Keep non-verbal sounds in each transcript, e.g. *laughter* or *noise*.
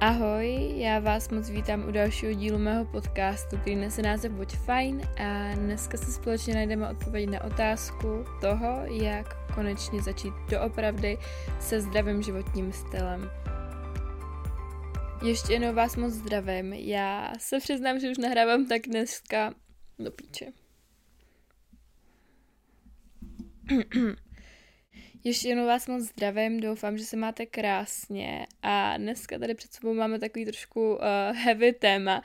Ahoj, já vás moc vítám u dalšího dílu mého podcastu, který nese název Buď fajn a dneska se společně najdeme odpověď na otázku toho, jak konečně začít doopravdy se zdravým životním stylem. Ještě jednou vás moc zdravím. Já se přiznám, že už nahrávám tak dneska do píče. *clears throat* *clears throat* Ještě jednou vás moc zdravím, doufám, že se máte krásně. A dneska tady před sebou máme takový trošku uh, heavy téma,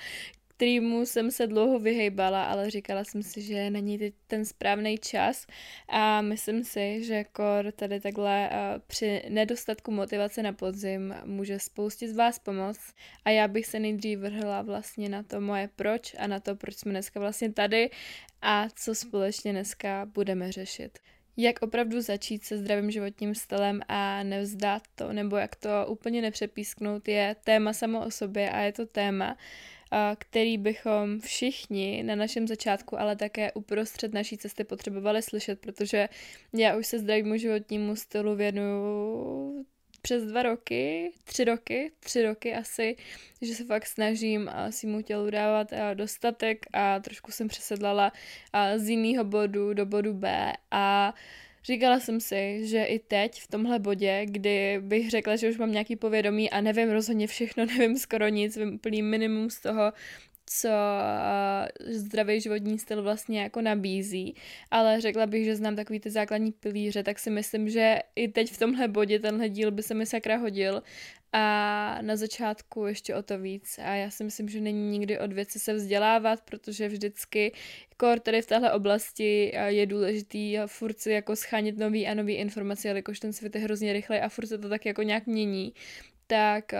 kterýmu jsem se dlouho vyhejbala, ale říkala jsem si, že není teď ten správný čas. A myslím si, že kor tady takhle uh, při nedostatku motivace na podzim může spoustě z vás pomoct. A já bych se nejdřív vrhla vlastně na to moje proč a na to, proč jsme dneska vlastně tady a co společně dneska budeme řešit jak opravdu začít se zdravým životním stylem a nevzdat to, nebo jak to úplně nepřepísknout, je téma samo o sobě a je to téma, který bychom všichni na našem začátku, ale také uprostřed naší cesty potřebovali slyšet, protože já už se zdravému životnímu stylu věnuju přes dva roky, tři roky, tři roky asi, že se fakt snažím mu tělu dávat dostatek a trošku jsem přesedlala z jiného bodu do bodu B. A Říkala jsem si, že i teď v tomhle bodě, kdy bych řekla, že už mám nějaký povědomí a nevím rozhodně všechno, *laughs* nevím skoro nic, vím úplný minimum z toho, co zdravý životní styl vlastně jako nabízí, ale řekla bych, že znám takový ty základní pilíře, tak si myslím, že i teď v tomhle bodě tenhle díl by se mi sakra hodil a na začátku ještě o to víc. A já si myslím, že není nikdy od věci se vzdělávat, protože vždycky kor tady v téhle oblasti je důležitý furt si jako schánit nový a nový informace, jelikož ten svět je hrozně rychlej a furt se to tak jako nějak mění tak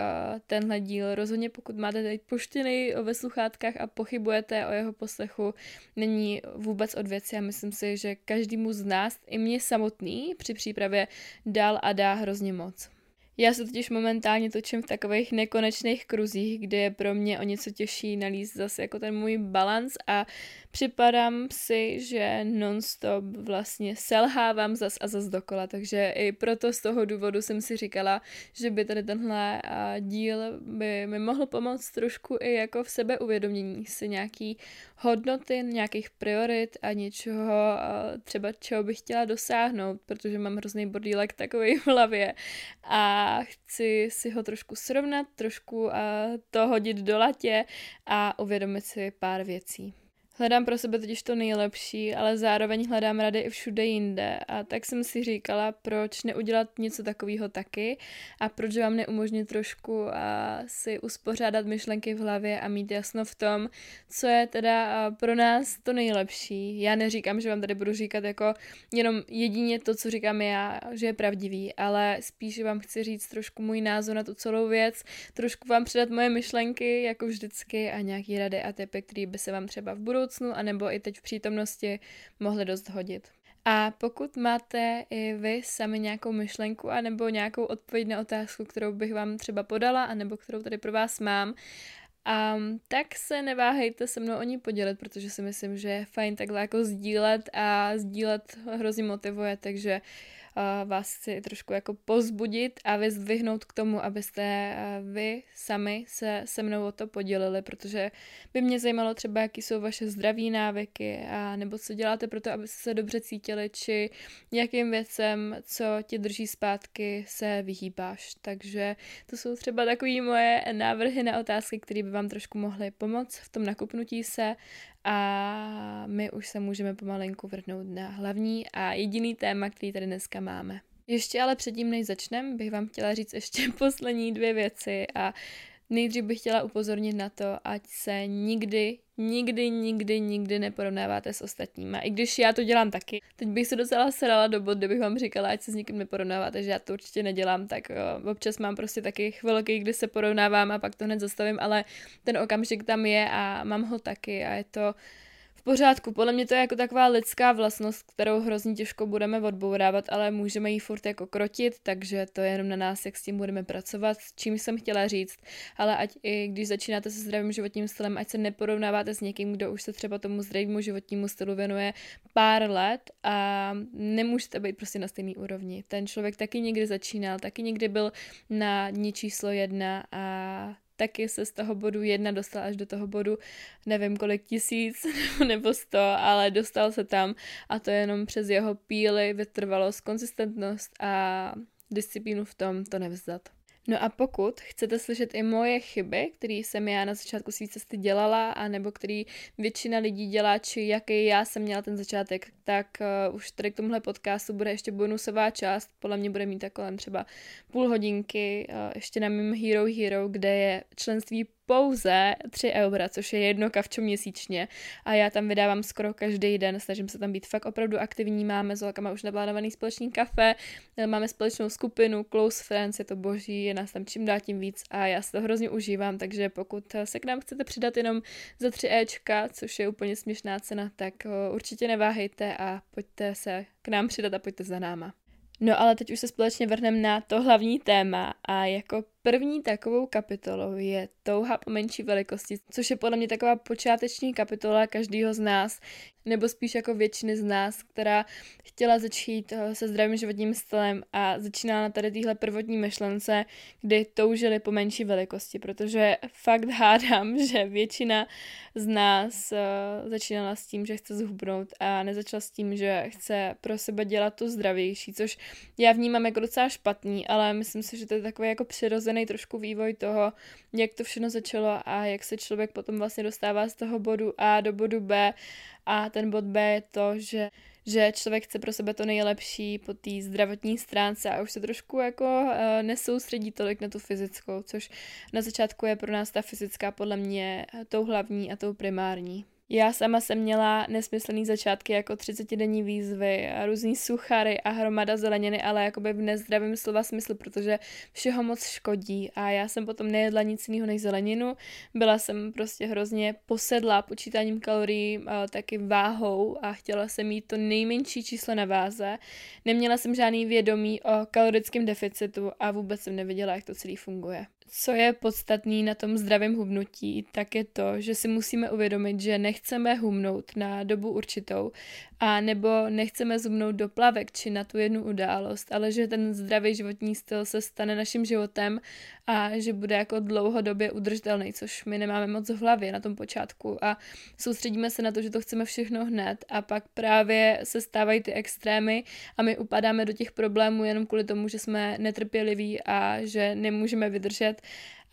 tenhle díl rozhodně pokud máte teď puštěný ve sluchátkách a pochybujete o jeho poslechu, není vůbec od věci a myslím si, že každému z nás, i mě samotný, při přípravě dal a dá hrozně moc. Já se totiž momentálně točím v takových nekonečných kruzích, kde je pro mě o něco těžší nalíst zase jako ten můj balans a připadám si, že nonstop vlastně selhávám zas a zas dokola, takže i proto z toho důvodu jsem si říkala, že by tady tenhle díl by mi mohl pomoct trošku i jako v sebeuvědomění si nějaký hodnoty, nějakých priorit a něčeho třeba čeho bych chtěla dosáhnout, protože mám hrozný bordílek takový v hlavě. A chci si ho trošku srovnat, trošku to hodit do latě a uvědomit si pár věcí. Hledám pro sebe totiž to nejlepší, ale zároveň hledám rady i všude jinde. A tak jsem si říkala, proč neudělat něco takového taky a proč vám neumožnit trošku a si uspořádat myšlenky v hlavě a mít jasno v tom, co je teda pro nás to nejlepší. Já neříkám, že vám tady budu říkat jako jenom jedině to, co říkám já, že je pravdivý, ale spíš vám chci říct trošku můj názor na tu celou věc, trošku vám předat moje myšlenky, jako vždycky, a nějaký rady a typy, které by se vám třeba v budoucnu budoucnu, anebo i teď v přítomnosti mohly dost hodit. A pokud máte i vy sami nějakou myšlenku anebo nějakou odpověď na otázku, kterou bych vám třeba podala, anebo kterou tady pro vás mám, Um, tak se neváhejte se mnou o ní podělit, protože si myslím, že je fajn takhle jako sdílet a sdílet hrozně motivuje, takže vás chci trošku jako pozbudit a vyzdvihnout k tomu, abyste vy sami se se mnou o to podělili, protože by mě zajímalo třeba, jaký jsou vaše zdraví návyky a nebo co děláte pro to, abyste se dobře cítili, či jakým věcem, co tě drží zpátky, se vyhýbáš. Takže to jsou třeba takové moje návrhy na otázky, které by vám trošku mohly pomoct v tom nakupnutí se a my už se můžeme pomalinku vrhnout na hlavní a jediný téma, který tady dneska máme. Ještě ale předtím, než začneme, bych vám chtěla říct ještě *laughs* poslední dvě věci a nejdřív bych chtěla upozornit na to, ať se nikdy, nikdy, nikdy, nikdy neporovnáváte s ostatníma. I když já to dělám taky. Teď bych se docela srala do bod, kdybych vám říkala, ať se s nikým neporovnáváte, že já to určitě nedělám, tak jo, občas mám prostě taky chvilky, kdy se porovnávám a pak to hned zastavím, ale ten okamžik tam je a mám ho taky a je to pořádku. Podle mě to je jako taková lidská vlastnost, kterou hrozně těžko budeme odbourávat, ale můžeme ji furt jako krotit, takže to je jenom na nás, jak s tím budeme pracovat, s čím jsem chtěla říct. Ale ať i když začínáte se zdravým životním stylem, ať se neporovnáváte s někým, kdo už se třeba tomu zdravému životnímu stylu věnuje pár let a nemůžete být prostě na stejný úrovni. Ten člověk taky někdy začínal, taky někdy byl na dní číslo jedna a taky se z toho bodu jedna dostal až do toho bodu nevím kolik tisíc *laughs* nebo sto, ale dostal se tam a to jenom přes jeho píly, vytrvalost, konsistentnost a disciplínu v tom to nevzdat. No a pokud chcete slyšet i moje chyby, které jsem já na začátku své cesty dělala, a nebo který většina lidí dělá, či jaký já jsem měla ten začátek, tak uh, už tady k tomuhle podcastu bude ještě bonusová část, podle mě bude mít tak kolem třeba půl hodinky, uh, ještě na mým Hero Hero, kde je členství pouze 3 eura, což je jedno kavčo měsíčně a já tam vydávám skoro každý den, snažím se tam být fakt opravdu aktivní, máme s holkama už naplánovaný společný kafe, máme společnou skupinu Close Friends, je to boží, je nás tam čím dál tím víc a já si to hrozně užívám, takže pokud se k nám chcete přidat jenom za 3 Ečka, což je úplně směšná cena, tak určitě neváhejte a pojďte se k nám přidat a pojďte za náma. No ale teď už se společně vrhneme na to hlavní téma a jako První takovou kapitolou je touha po menší velikosti, což je podle mě taková počáteční kapitola každého z nás, nebo spíš jako většiny z nás, která chtěla začít eh, se zdravým životním stylem a začínala na tady téhle prvotní myšlence, kdy toužili po menší velikosti, protože fakt hádám, *laughs* že většina z nás uh, začínala s tím, že chce zhubnout a nezačala s tím, že chce pro sebe dělat to zdravější, což já vnímám jako docela špatný, ale myslím si, že to je takový jako přirozený přirozený trošku vývoj toho, jak to všechno začalo a jak se člověk potom vlastně dostává z toho bodu A do bodu B a ten bod B je to, že že člověk chce pro sebe to nejlepší po té zdravotní stránce a už se trošku jako uh, nesoustředí tolik na tu fyzickou, což na začátku je pro nás ta fyzická podle mě tou hlavní a tou primární. Já sama jsem měla nesmyslný začátky jako 30-denní výzvy, a různý suchary a hromada zeleniny, ale jakoby v nezdravém slova smyslu, protože všeho moc škodí a já jsem potom nejedla nic jiného než zeleninu. Byla jsem prostě hrozně posedlá počítáním kalorií, taky váhou a chtěla jsem mít to nejmenší číslo na váze. Neměla jsem žádný vědomí o kalorickém deficitu a vůbec jsem nevěděla, jak to celý funguje co je podstatný na tom zdravém hubnutí, tak je to, že si musíme uvědomit, že nechceme humnout na dobu určitou a nebo nechceme zubnout do plavek či na tu jednu událost, ale že ten zdravý životní styl se stane naším životem a že bude jako dlouhodobě udržitelný, což my nemáme moc v hlavě na tom počátku. A soustředíme se na to, že to chceme všechno hned a pak právě se stávají ty extrémy a my upadáme do těch problémů jenom kvůli tomu, že jsme netrpěliví a že nemůžeme vydržet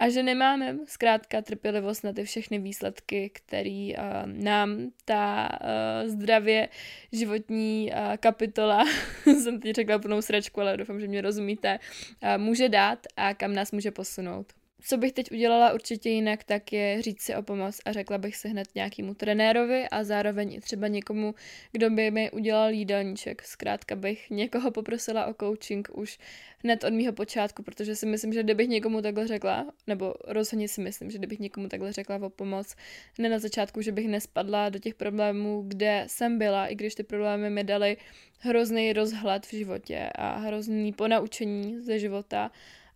a že nemáme zkrátka trpělivost na ty všechny výsledky, který uh, nám ta uh, zdravě životní uh, kapitola, *laughs* jsem teď řekla plnou sračku, ale doufám, že mě rozumíte, uh, může dát a kam nás může posunout co bych teď udělala určitě jinak, tak je říct si o pomoc a řekla bych si hned nějakému trenérovi a zároveň i třeba někomu, kdo by mi udělal jídelníček. Zkrátka bych někoho poprosila o coaching už hned od mýho počátku, protože si myslím, že kdybych někomu takhle řekla, nebo rozhodně si myslím, že kdybych někomu takhle řekla o pomoc hned na začátku, že bych nespadla do těch problémů, kde jsem byla, i když ty problémy mi dali hrozný rozhled v životě a hrozný ponaučení ze života,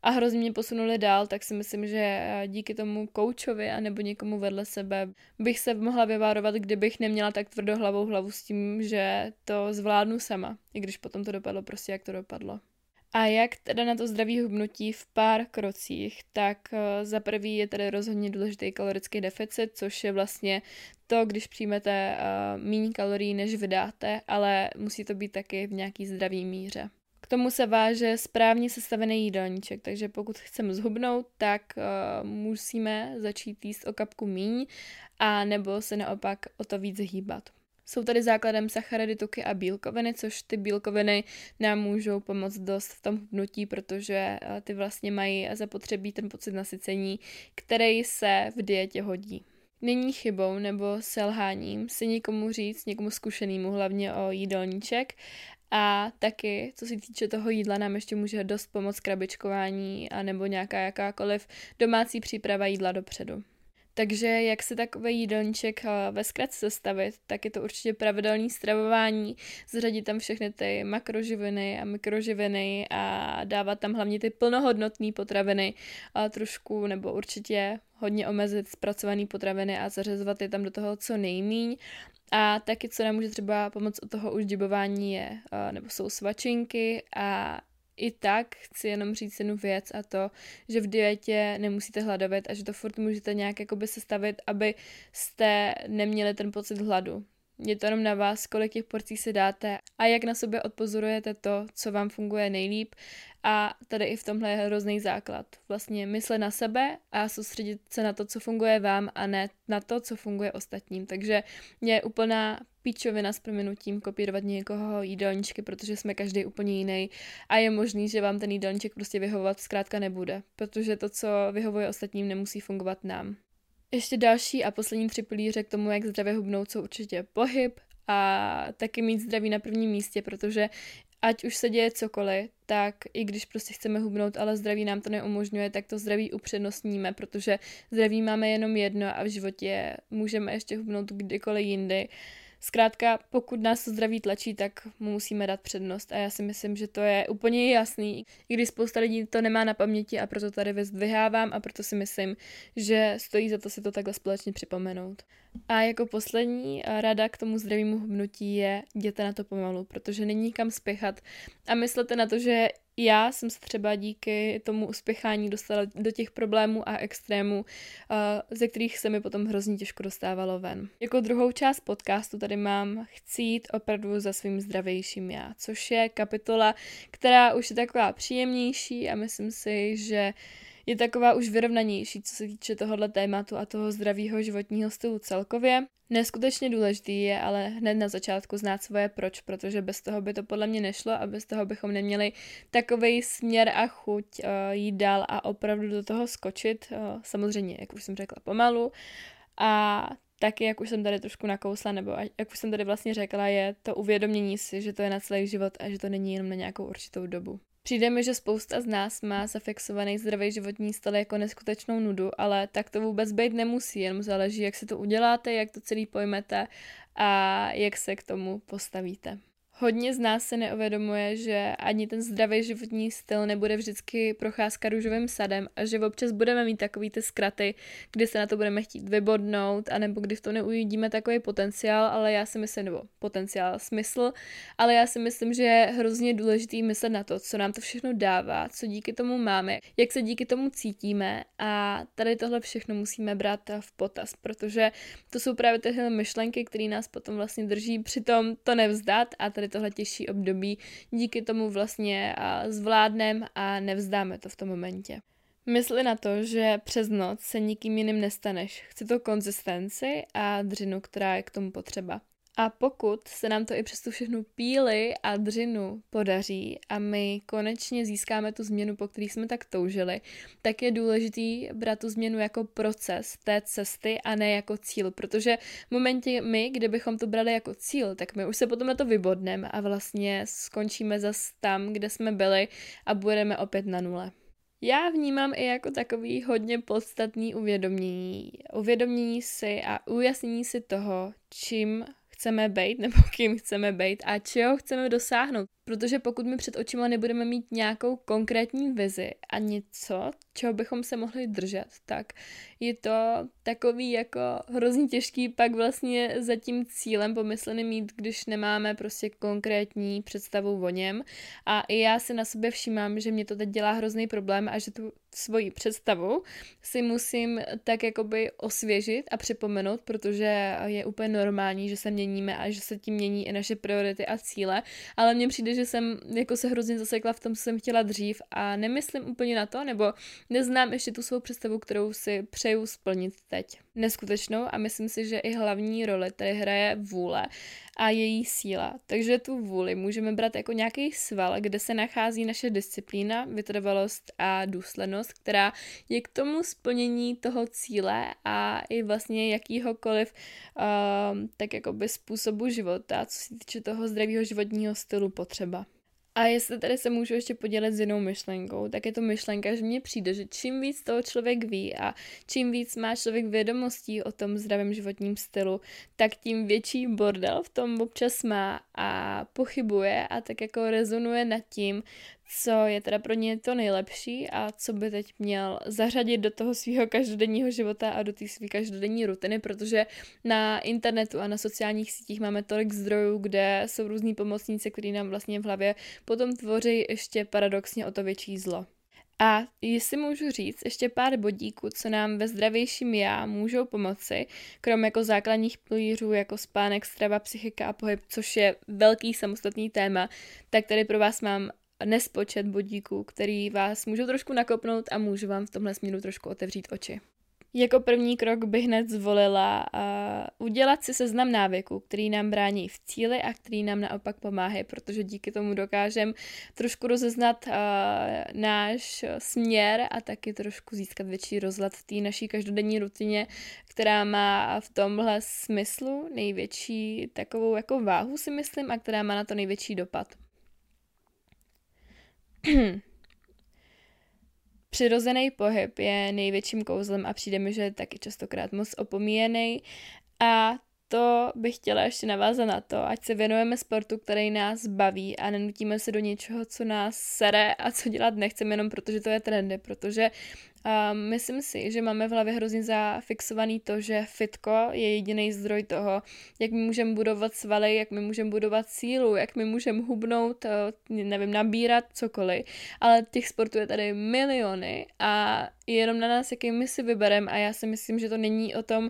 a hrozně mě posunuli dál, tak si myslím, že eh, díky tomu koučovi a nebo někomu vedle sebe bych se mohla vyvárovat, kdybych neměla tak tvrdohlavou hlavu s tím, že to zvládnu sama, i když potom to dopadlo prostě, jak to dopadlo. A jak teda na to zdraví hubnutí v pár krocích, tak eh, za prvý je tady rozhodně důležitý kalorický deficit, což je vlastně to, když přijmete uh, méně kalorií, než vydáte, ale musí to být taky v nějaký zdravý míře. K tomu se váže správně sestavený jídelníček, takže pokud chceme zhubnout, tak uh, musíme začít jíst o kapku míň a nebo se naopak o to víc hýbat. Jsou tady základem sacharidy, tuky a bílkoviny, což ty bílkoviny nám můžou pomoct dost v tom hubnutí, protože uh, ty vlastně mají zapotřebí ten pocit nasycení, který se v dietě hodí. Není chybou nebo selháním si někomu říct, někomu zkušenému hlavně o jídelníček a taky, co se týče toho jídla, nám ještě může dost pomoct krabičkování a nebo nějaká jakákoliv domácí příprava jídla dopředu. Takže jak se takový jídelníček eh, ve zkratce sestavit, tak je to určitě pravidelné stravování, zřadit tam všechny ty makroživiny a mikroživiny a dávat tam hlavně ty plnohodnotné potraviny a trošku nebo určitě hodně omezit zpracované potraviny a zařazovat je tam do toho co nejmíň. A taky, co nám může třeba pomoct od toho uždibování je, nebo jsou svačinky a i tak chci jenom říct jednu věc a to, že v dietě nemusíte hladovat a že to furt můžete nějak jakoby sestavit, aby jste neměli ten pocit hladu. Je to jenom na vás, kolik těch porcí si dáte a jak na sobě odpozorujete to, co vám funguje nejlíp. A tady i v tomhle je hrozný základ. Vlastně myslet na sebe a soustředit se na to, co funguje vám a ne na to, co funguje ostatním. Takže je úplná píčovina s proměnutím kopírovat někoho jídelníčky, protože jsme každý úplně jiný a je možný, že vám ten jídelníček prostě vyhovovat zkrátka nebude, protože to, co vyhovuje ostatním, nemusí fungovat nám. Ještě další a poslední tři pilíře k tomu, jak zdravě hubnout, jsou určitě pohyb a taky mít zdraví na prvním místě, protože ať už se děje cokoliv, tak i když prostě chceme hubnout, ale zdraví nám to neumožňuje, tak to zdraví upřednostníme, protože zdraví máme jenom jedno a v životě můžeme ještě hubnout kdykoliv jindy. Zkrátka, pokud nás to zdraví tlačí, tak mu musíme dát přednost a já si myslím, že to je úplně jasný, i když spousta lidí to nemá na paměti a proto tady vyzdvihávám a proto si myslím, že stojí za to si to takhle společně připomenout. A jako poslední rada k tomu zdravému hubnutí je jděte na to pomalu, protože není kam spěchat a myslete na to, že já jsem se třeba díky tomu uspěchání dostala do těch problémů a extrémů, ze kterých se mi potom hrozně těžko dostávalo ven. Jako druhou část podcastu tady mám chci jít opravdu za svým zdravějším já, což je kapitola, která už je taková příjemnější a myslím si, že je taková už vyrovnanější, co se týče tohohle tématu a toho zdravého životního stylu celkově. Neskutečně důležitý je ale hned na začátku znát svoje proč, protože bez toho by to podle mě nešlo a bez toho bychom neměli takový směr a chuť uh, jít dál a opravdu do toho skočit. Uh, samozřejmě, jak už jsem řekla, pomalu. A taky, jak už jsem tady trošku nakousla, nebo jak už jsem tady vlastně řekla, je to uvědomění si, že to je na celý život a že to není jenom na nějakou určitou dobu. Přijde mi, že spousta z nás má zafixovaný zdravý životní styl jako neskutečnou nudu, ale tak to vůbec být nemusí, jenom záleží, jak se to uděláte, jak to celý pojmete a jak se k tomu postavíte. Hodně z nás se neuvědomuje, že ani ten zdravý životní styl nebude vždycky procházka růžovým sadem a že občas budeme mít takový ty zkraty, kdy se na to budeme chtít vybodnout, anebo kdy v to neuvidíme takový potenciál, ale já si myslím, nebo potenciál, smysl, ale já si myslím, že je hrozně důležitý myslet na to, co nám to všechno dává, co díky tomu máme, jak se díky tomu cítíme a tady tohle všechno musíme brát v potaz, protože to jsou právě tyhle myšlenky, které nás potom vlastně drží přitom to nevzdat a tady tady tohle těžší období díky tomu vlastně zvládneme a nevzdáme to v tom momentě. Mysli na to, že přes noc se nikým jiným nestaneš. Chci to konzistenci a dřinu, která je k tomu potřeba. A pokud se nám to i přes tu všechnu píly a dřinu podaří a my konečně získáme tu změnu, po který jsme tak toužili, tak je důležitý brát tu změnu jako proces té cesty a ne jako cíl, protože v momentě my, kdybychom to brali jako cíl, tak my už se potom na to vybodneme a vlastně skončíme zase tam, kde jsme byli a budeme opět na nule. Já vnímám i jako takový hodně podstatný uvědomění. Uvědomění si a ujasnění si toho, čím chceme být *laughs* nebo kým chceme být a čeho chceme dosáhnout. Protože pokud my před očima nebudeme mít nějakou konkrétní vizi a něco, čeho bychom se mohli držet, tak je to takový jako hrozně těžký pak vlastně za tím cílem pomyslený mít, když nemáme prostě konkrétní představu o něm. A i já si na sobě všímám, že mě to teď dělá hrozný problém a že tu svoji představu si musím tak jakoby osvěžit a připomenout, protože je úplně normální, že se měníme a že se tím mění i naše priority a cíle, ale mně přijde, že jsem jako se hrozně zasekla v tom, co jsem chtěla dřív a nemyslím úplně na to, nebo neznám ještě tu svou představu, kterou si přeju splnit teď. Neskutečnou a myslím si, že i hlavní roli tady hraje vůle a její síla. Takže tu vůli můžeme brát jako nějaký sval, kde se nachází naše disciplína, vytrvalost a důslednost, která je k tomu splnění toho cíle a i vlastně jakýhokoliv uh, tak jakoby způsobu života, co se týče toho zdravého životního stylu potřeba. A jestli tady se můžu ještě podělit s jinou myšlenkou, tak je to myšlenka, že mně přijde, že čím víc toho člověk ví a čím víc má člověk vědomostí o tom zdravém životním stylu, tak tím větší bordel v tom občas má a pochybuje a tak jako rezonuje nad tím, co je teda pro ně to nejlepší a co by teď měl zařadit do toho svého každodenního života a do té své každodenní rutiny, protože na internetu a na sociálních sítích máme tolik zdrojů, kde jsou různí pomocníci, který nám vlastně v hlavě potom tvoří ještě paradoxně o to větší zlo. A jestli můžu říct ještě pár bodíků, co nám ve zdravějším já můžou pomoci, krom jako základních pilířů, jako spánek, strava, psychika a pohyb, což je velký samostatný téma, tak tady pro vás mám nespočet bodíků, který vás můžou trošku nakopnout a můžu vám v tomhle směru trošku otevřít oči. Jako první krok bych hned zvolila uh, udělat si seznam návyků, který nám brání v cíli a který nám naopak pomáhají, protože díky tomu dokážeme trošku rozeznat uh, náš směr a taky trošku získat větší rozhled v té naší každodenní rutině, která má v tomhle smyslu největší takovou jako váhu si myslím a která má na to největší dopad. *clears throat* Přirozený pohyb je největším kouzlem a přijde mi, že je taky častokrát moc opomíjený. A to bych chtěla ještě navázat na to, ať se věnujeme sportu, který nás baví a nenutíme se do něčeho, co nás sere a co dělat nechceme jenom protože to je trendy, protože a myslím si, že máme v hlavě hrozně zafixovaný to, že fitko je jediný zdroj toho, jak my můžeme budovat svaly, jak my můžeme budovat sílu, jak my můžeme hubnout, eh, nevím, nabírat cokoliv. Ale těch sportů je tady miliony a jenom na nás, jaký my si vybereme a já si myslím, že to není o tom uh,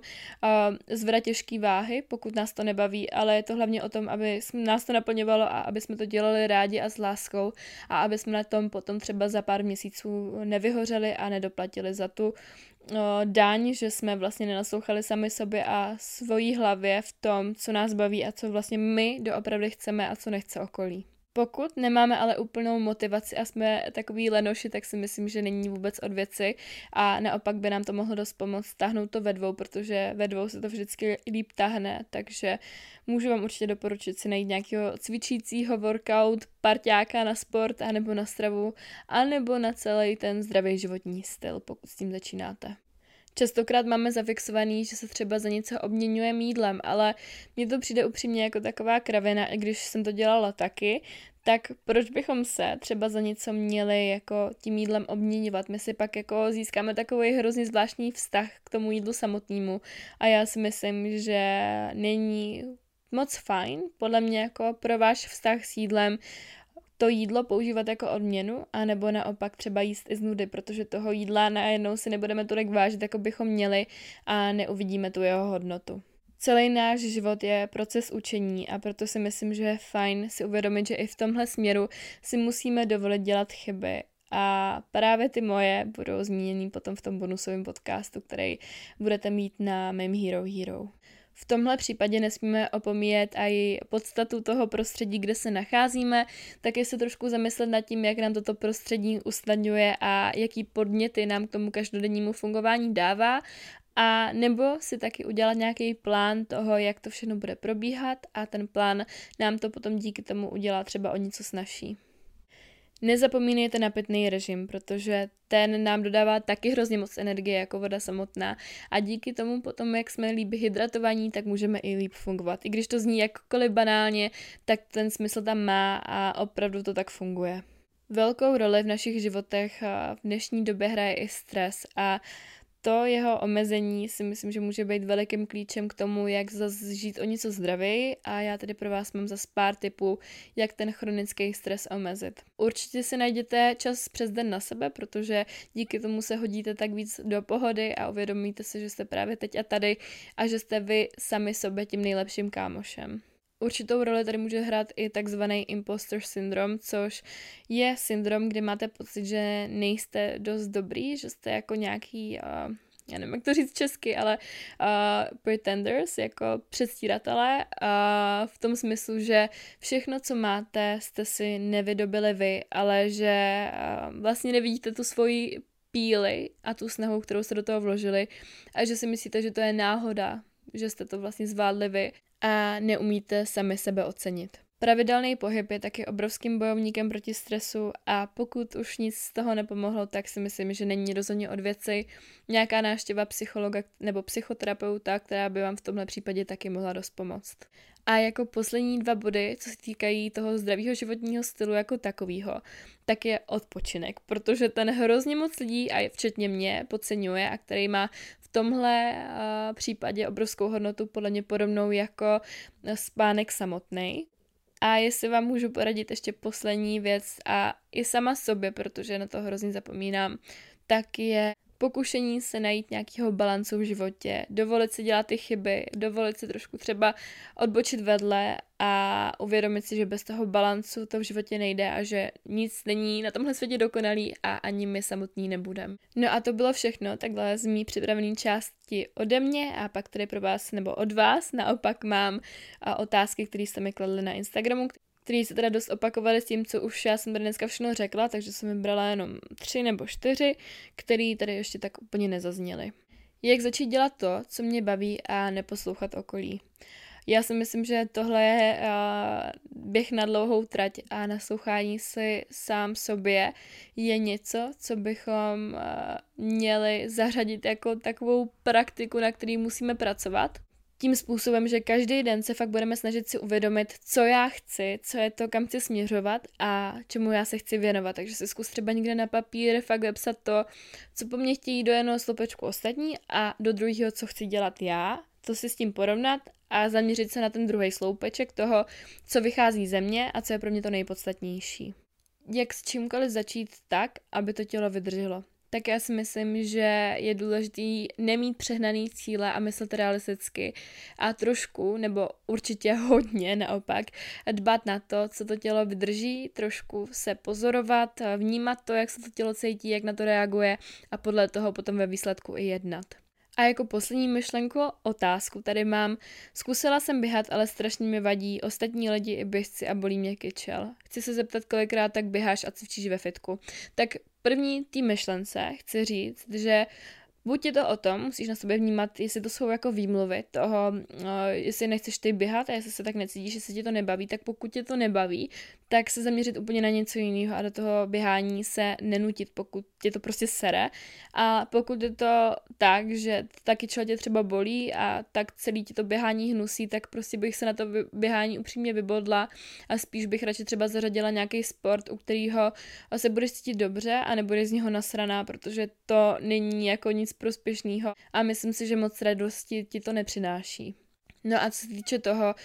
zvrat těžký váhy, pokud nás to nebaví, ale je to hlavně o tom, aby nás to naplňovalo a aby jsme to dělali rádi a s láskou a aby jsme na tom potom třeba za pár měsíců nevyhořeli a nedoplatili za tu uh, daň, že jsme vlastně nenaslouchali sami sobě a svojí hlavě v tom, co nás baví a co vlastně my doopravdy chceme a co nechce okolí. Pokud nemáme ale úplnou motivaci a jsme takový lenoši, tak si myslím, že není vůbec od věci a naopak by nám to mohlo dost pomoct stáhnout to ve dvou, protože ve dvou se to vždycky líp tahne, takže můžu vám určitě doporučit si najít nějakého cvičícího workout, parťáka na sport, anebo na stravu, anebo na celý ten zdravý životní styl, pokud s tím začínáte. Častokrát máme zafixovaný, že se třeba za něco obměňuje jídlem, ale mně to přijde upřímně jako taková kravina, i když jsem to dělala taky, tak proč bychom se třeba za něco měli jako tím jídlem obměňovat? My si pak jako získáme takový hrozně zvláštní vztah k tomu jídlu samotnému a já si myslím, že není moc fajn, podle mě jako pro váš vztah s jídlem to jídlo používat jako odměnu, anebo naopak třeba jíst i z nudy, protože toho jídla najednou si nebudeme tolik vážit, jako bychom měli a neuvidíme tu jeho hodnotu. Celý náš život je proces učení a proto si myslím, že je fajn si uvědomit, že i v tomhle směru si musíme dovolit dělat chyby a právě ty moje budou zmíněny potom v tom bonusovém podcastu, který budete mít na mém Hero Hero. V tomhle případě nesmíme opomíjet i podstatu toho prostředí, kde se nacházíme, taky se trošku zamyslet nad tím, jak nám toto prostředí usnadňuje a jaký podněty nám k tomu každodennímu fungování dává a nebo si taky udělat nějaký plán toho, jak to všechno bude probíhat a ten plán nám to potom díky tomu udělá třeba o něco snažší. Nezapomínejte na pitný režim, protože ten nám dodává taky hrozně moc energie jako voda samotná a díky tomu potom, jak jsme líp hydratovaní, tak můžeme i líp fungovat. I když to zní jakkoliv banálně, tak ten smysl tam má a opravdu to tak funguje. Velkou roli v našich životech v dnešní době hraje i stres a to jeho omezení si myslím, že může být velikým klíčem k tomu, jak zase žít o něco zdravěji a já tady pro vás mám zase pár tipů, jak ten chronický stres omezit. Určitě si najděte čas přes den na sebe, protože díky tomu se hodíte tak víc do pohody a uvědomíte si, že jste právě teď a tady a že jste vy sami sobě tím nejlepším kámošem. Určitou roli tady může hrát i takzvaný imposter syndrom, což je syndrom, kdy máte pocit, že nejste dost dobrý, že jste jako nějaký, uh, já nevím, jak to říct česky, ale uh, pretenders, jako předstíratelé, uh, v tom smyslu, že všechno, co máte, jste si nevydobili vy, ale že uh, vlastně nevidíte tu svoji píli a tu snahu, kterou jste do toho vložili a že si myslíte, že to je náhoda, že jste to vlastně zvládli vy a neumíte sami sebe ocenit. Pravidelný pohyb je taky obrovským bojovníkem proti stresu a pokud už nic z toho nepomohlo, tak si myslím, že není rozhodně od věci nějaká návštěva psychologa nebo psychoterapeuta, která by vám v tomhle případě taky mohla dost pomoct. A jako poslední dva body, co se týkají toho zdravého životního stylu jako takového, tak je odpočinek, protože ten hrozně moc lidí, a včetně mě, podceňuje a který má v tomhle uh, případě obrovskou hodnotu podle mě podobnou jako spánek samotný. A jestli vám můžu poradit ještě poslední věc a i sama sobě, protože na to hrozně zapomínám, tak je pokušení se najít nějakého balancu v životě, dovolit si dělat ty chyby, dovolit si trošku třeba odbočit vedle a uvědomit si, že bez toho balancu to v životě nejde a že nic není na tomhle světě dokonalý a ani my samotní nebudeme. No a to bylo všechno, takhle z mý připravený části ode mě a pak tady pro vás nebo od vás naopak mám otázky, které jste mi kladli na Instagramu, který se teda dost opakovaly s tím, co už já jsem tady dneska všechno řekla, takže jsem vybrala jenom tři nebo čtyři, který tady ještě tak úplně nezazněly. Jak začít dělat to, co mě baví a neposlouchat okolí. Já si myslím, že tohle je uh, běh na dlouhou trať a naslouchání si sám sobě je něco, co bychom uh, měli zařadit jako takovou praktiku, na který musíme pracovat tím způsobem, že každý den se fakt budeme snažit si uvědomit, co já chci, co je to, kam chci směřovat a čemu já se chci věnovat. Takže si zkus třeba někde na papír fakt vypsat to, co po mně chtějí do jednoho slupečku ostatní a do druhého, co chci dělat já, to si s tím porovnat a zaměřit se na ten druhý sloupeček toho, co vychází ze mě a co je pro mě to nejpodstatnější. Jak s čímkoliv začít tak, aby to tělo vydrželo tak já si myslím, že je důležitý nemít přehnaný cíle a myslet realisticky a trošku, nebo určitě hodně naopak, dbat na to, co to tělo vydrží, trošku se pozorovat, vnímat to, jak se to tělo cítí, jak na to reaguje a podle toho potom ve výsledku i jednat. A jako poslední myšlenku, otázku tady mám. Zkusila jsem běhat, ale strašně mi vadí ostatní lidi i běžci a bolí mě kyčel. Chci se zeptat, kolikrát tak běháš a cvičíš ve fitku. Tak první té myšlence chci říct, že Buď je to o tom, musíš na sobě vnímat, jestli to jsou jako výmluvy toho, uh, jestli nechceš ty běhat a jestli se tak necítíš, jestli tě to nebaví, tak pokud tě to nebaví, tak se zaměřit úplně na něco jiného a do toho běhání se nenutit, pokud tě to prostě sere. A pokud je to tak, že taky člověk tě třeba bolí a tak celý ti to běhání hnusí, tak prostě bych se na to běhání upřímně vybodla a spíš bych radši třeba zařadila nějaký sport, u kterého se budeš cítit dobře a nebudeš z něho nasraná, protože to není jako nic prospěšného a myslím si, že moc radosti ti to nepřináší. No a co se týče toho,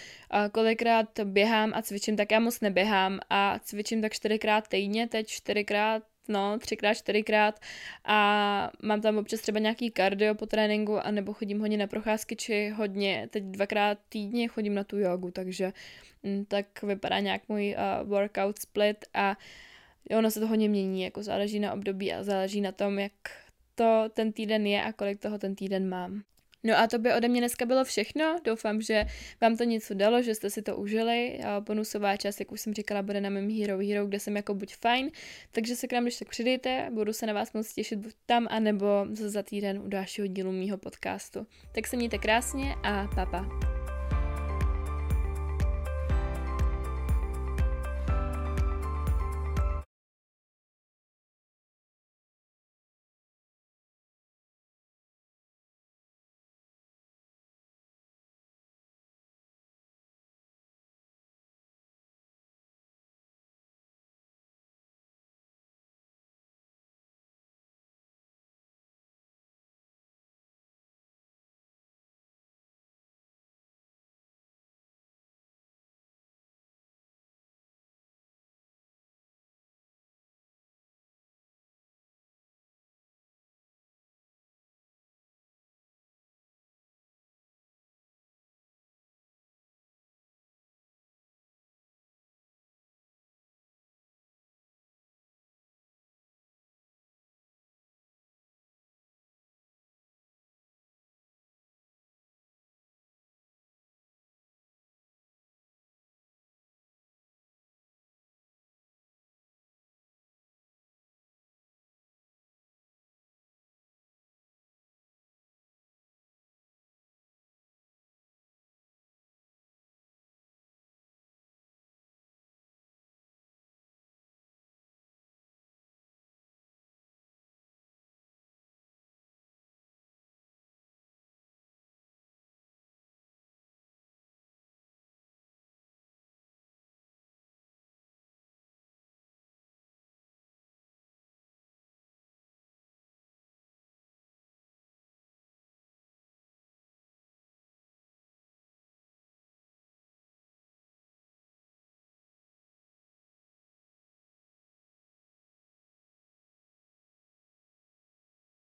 kolikrát běhám a cvičím, tak já moc neběhám a cvičím tak čtyřikrát týdně, teď čtyřikrát no, třikrát, čtyřikrát a mám tam občas třeba nějaký kardio po tréninku a nebo chodím hodně na procházky, či hodně, teď dvakrát týdně chodím na tu jogu, takže mm, tak vypadá nějak můj uh, workout split a ono se to hodně mění, jako záleží na období a záleží na tom, jak to ten týden je a kolik toho ten týden mám. No a to by ode mě dneska bylo všechno. Doufám, že vám to něco dalo, že jste si to užili. Bonusová část, jak už jsem říkala, bude na mém Hero Hero, kde jsem jako buď fajn. Takže se k nám když tak přidejte, budu se na vás moc těšit buď tam, anebo za týden u dalšího dílu mýho podcastu. Tak se mějte krásně a papa. Pa.